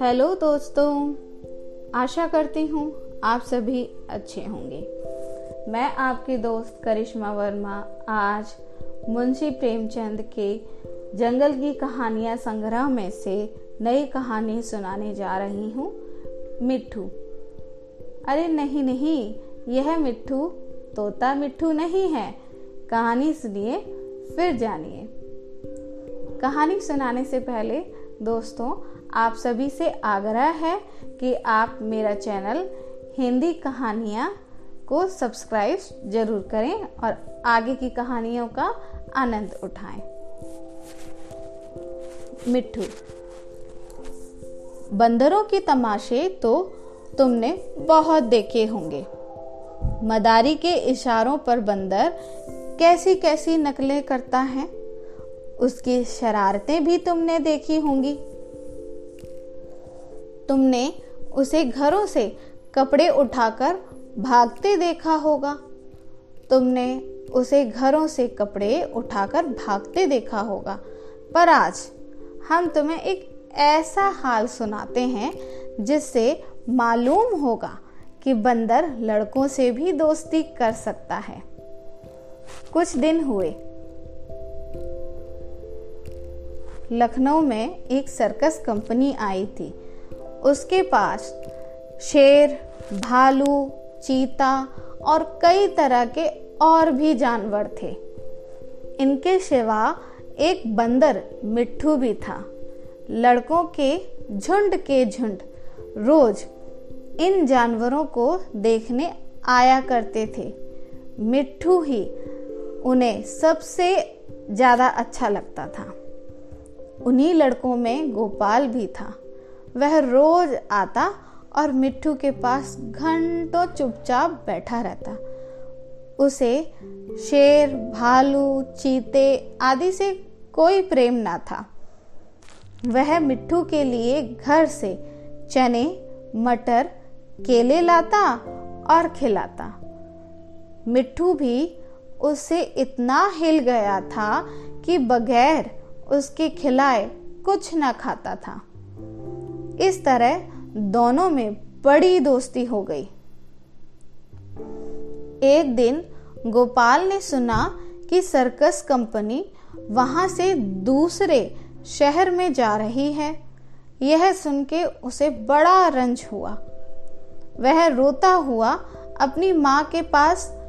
Hello दोस्तों, आशा करती हूँ आप सभी अच्छे होंगे। मैं आपकी दोस्त करिश्मा वर्मा, आज मुंशी प्रेमचंद के जंगल की कहानियाँ संग्रह में से नई कहानी सुनाने जा रही हूँ मिट्ठू अरे नहीं नहीं, यह मिट्ठू तोता मिट्ठू नहीं है कहानी सुनिए, फिर जानिए। कहानी सुनाने से पहले दोस्तों, आप सभी से आग्रह है कि आप मेरा चैनल हिंदी कहानियाँ को सब्सक्राइब ज़रूर करें और आगे की कहानियों का आनंद उठाएँ। मिट्ठू बंदरों के तमाशे तो तुमने बहुत देखे होंगे। मदारी के इशारों पर बंदर कैसी कैसी नकलें करता है, उसकी शरारतें भी तुमने देखी होंगी। तुमने उसे घरों से कपड़े उठाकर भागते देखा होगा। तुमने उसे घरों से कपड़े उठाकर भागते देखा होगा। पर आज हम तुम्हें एक ऐसा हाल सुनाते हैं, जिससे मालूम होगा कि बंदर लड़कों से भी दोस्ती कर सकता है। कुछ दिन हुए। लखनऊ में एक सर्कस कंपनी आई थी। उसके पास शेर, भालू, चीता और कई तरह के और भी जानवर थे। इनके सिवा एक बंदर मिट्ठू भी था। लड़कों के झुंड के झुंड रोज इन जानवरों को देखने आया करते थे। मिट्ठू ही उन्हें सबसे ज़्यादा अच्छा लगता था। उन्हीं लड़कों में गोपाल भी था। वह रोज आता और मिट्टू के पास घंटों चुपचाप बैठा रहता। उसे शेर, भालू, चीते आदि से कोई प्रेम ना था। वह मिट्टू के लिए घर से चने, मटर, केले लाता और खिलाता। मिट्टू भी उससे इतना हिल गया था कि बगैर उसके खिलाए कुछ न खाता था। इस तरह दोनों में बड़ी दोस्ती हो गई। एक दिन गोपाल ने सुना कि सर्कस कंपनी वहाँ से दूसरे शहर में जा रही है। यह सुन के उसे बड़ा रंज हुआ। वह रोता हुआ अपनी माँ के पास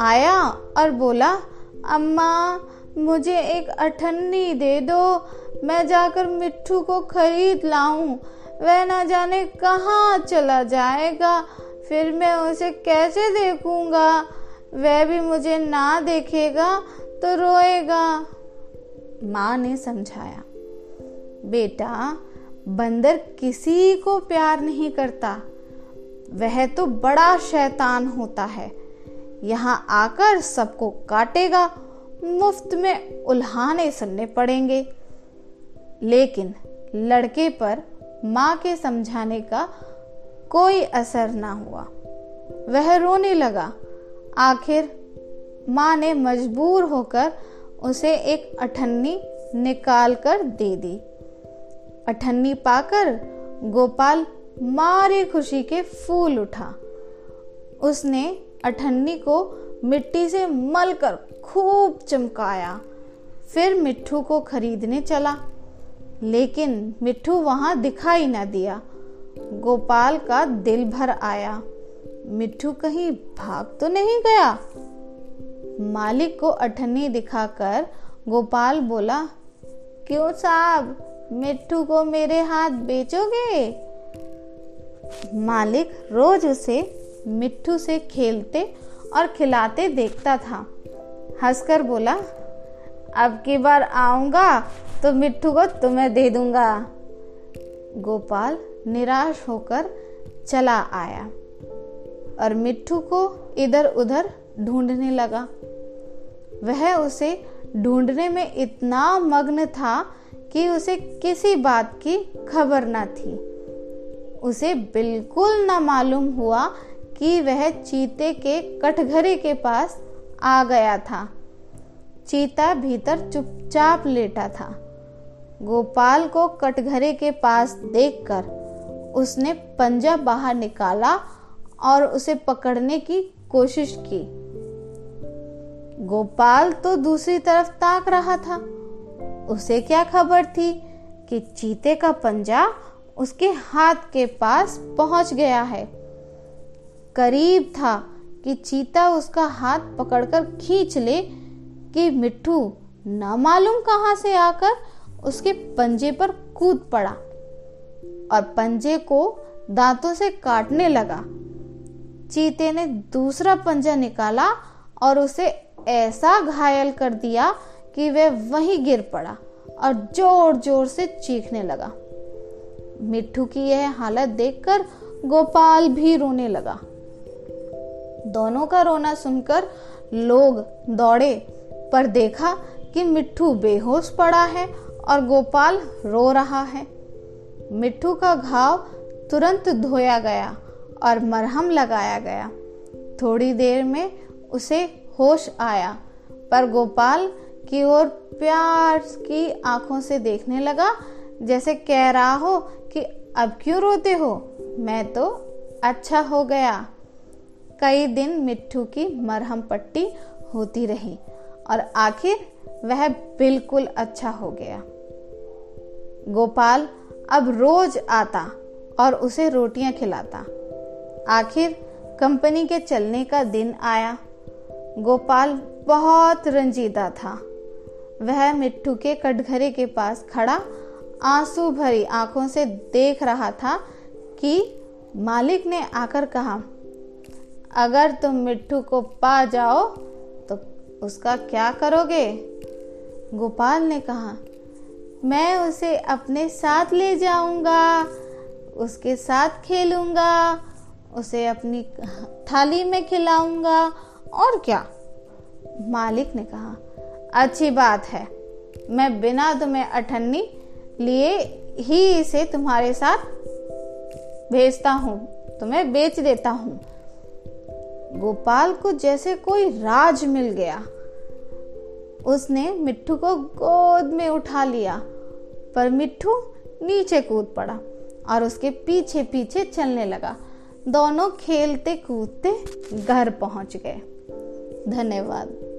आया और बोला, अम्मा, मुझे एक अठन्नी दे दो। मैं जाकर मिट्टू को खरीद लाऊं। वह ना जाने कहाँ चला जाएगा। फिर मैं उसे कैसे देखूँगा? वह भी मुझे ना देखेगा तो रोएगा। माँ ने समझाया, बेटा, बंदर किसी को प्यार नहीं करता। वह तो बड़ा शैतान होता है। यहाँ आकर सबको काटेगा, मुफ़्त में उल्हाने सुनने पड़ेंगे। लेकिन लड़के पर माँ के समझाने का कोई असर ना हुआ। वह रोने लगा। आखिर माँ ने मजबूर होकर उसे एक अठन्नी निकाल कर दे दी। अठन्नी पाकर गोपाल मारे खुशी के फूल उठा। उसने अठन्नी को मिट्टी से मलकर खूब चमकाया। फिर मिट्ठू को खरीदने चला, लेकिन मिट्ठू वहाँ दिखाई न दिया। गोपाल का दिल भर आया। मिट्ठू कहीं भाग तो नहीं गया? मालिक को अठन्नी दिखाकर गोपाल बोला, क्यों साहब मिट्टू को मेरे हाथ बेचोगे? मालिक रोज उसे मिट्टू से खेलते और खिलाते देखता था। हंसकर बोला, अब की बार आऊँगा तो मिट्टू को तुम्हें दे दूँगा। गोपाल निराश होकर चला आया और मिट्टू को इधर उधर ढूँढने लगा। वह उसे ढूँढने में इतना मग्न था कि उसे किसी बात की खबर न थी। उसे बिल्कुल न मालूम हुआ कि वह चीते के कटघरे के पास आ गया था। चीता भीतर चुपचाप लेटा था। गोपाल को कटघरे के पास देखकर उसने पंजा बाहर निकाला और उसे पकड़ने की कोशिश की। गोपाल तो दूसरी तरफ़ ताक रहा था। उसे क्या खबर थी कि चीते का पंजा उसके हाथ के पास पहुँच गया है? करीब था कि चीता उसका हाथ पकड़कर खींच ले कि मिट्टू, न मालूम कहाँ से आकर उसके पंजे पर कूद पड़ा और पंजे को दांतों से काटने लगा। चीते ने दूसरा पंजा निकाला और उसे ऐसा घायल कर दिया कि वह वहीं गिर पड़ा और ज़ोर ज़ोर से चीखने लगा। मिट्टू की यह हालत देखकर गोपाल भी रोने लगा। दोनों का रोना सुनकर लोग दौड़े, पर देखा कि मिट्टू बेहोश पड़ा है और गोपाल रो रहा है। मिट्टू का घाव तुरंत धोया गया और मरहम लगाया गया। थोड़ी देर में उसे होश आया, पर गोपाल की ओर प्यार की आँखों से देखने लगा, जैसे कह रहा हो कि, अब क्यों रोते हो? मैं तो अच्छा हो गया। कई दिन मिट्टू की मरहम पट्टी होती रही और आखिर वह बिल्कुल अच्छा हो गया। गोपाल अब रोज आता और उसे रोटियाँ खिलाता। आखिर कंपनी के चलने का दिन आया। गोपाल बहुत रंजीदा था। वह मिट्टू के कटघरे के पास खड़ा आँसू भरी आँखों से देख रहा था कि मालिक ने आकर कहा अगर तुम मिट्टू को पा जाओ तो उसका क्या करोगे? गोपाल ने कहा, मैं उसे अपने साथ ले जाऊँगा, उसके साथ खेलूँगा, उसे अपनी थाली में खिलाऊँगा, और क्या? मालिक ने कहा, अच्छी बात है, मैं बिना तुम्हें अठन्नी लिए ही इसे तुम्हारे साथ भेजता हूँ, तुम्हें बेच देता हूँ गोपाल को जैसे कोई राज मिल गया। उसने मिट्टू को गोद में उठा लिया, पर मिट्टू नीचे कूद पड़ा और उसके पीछे पीछे चलने लगा। दोनों खेलते कूदते घर पहुँच गए। धन्यवाद।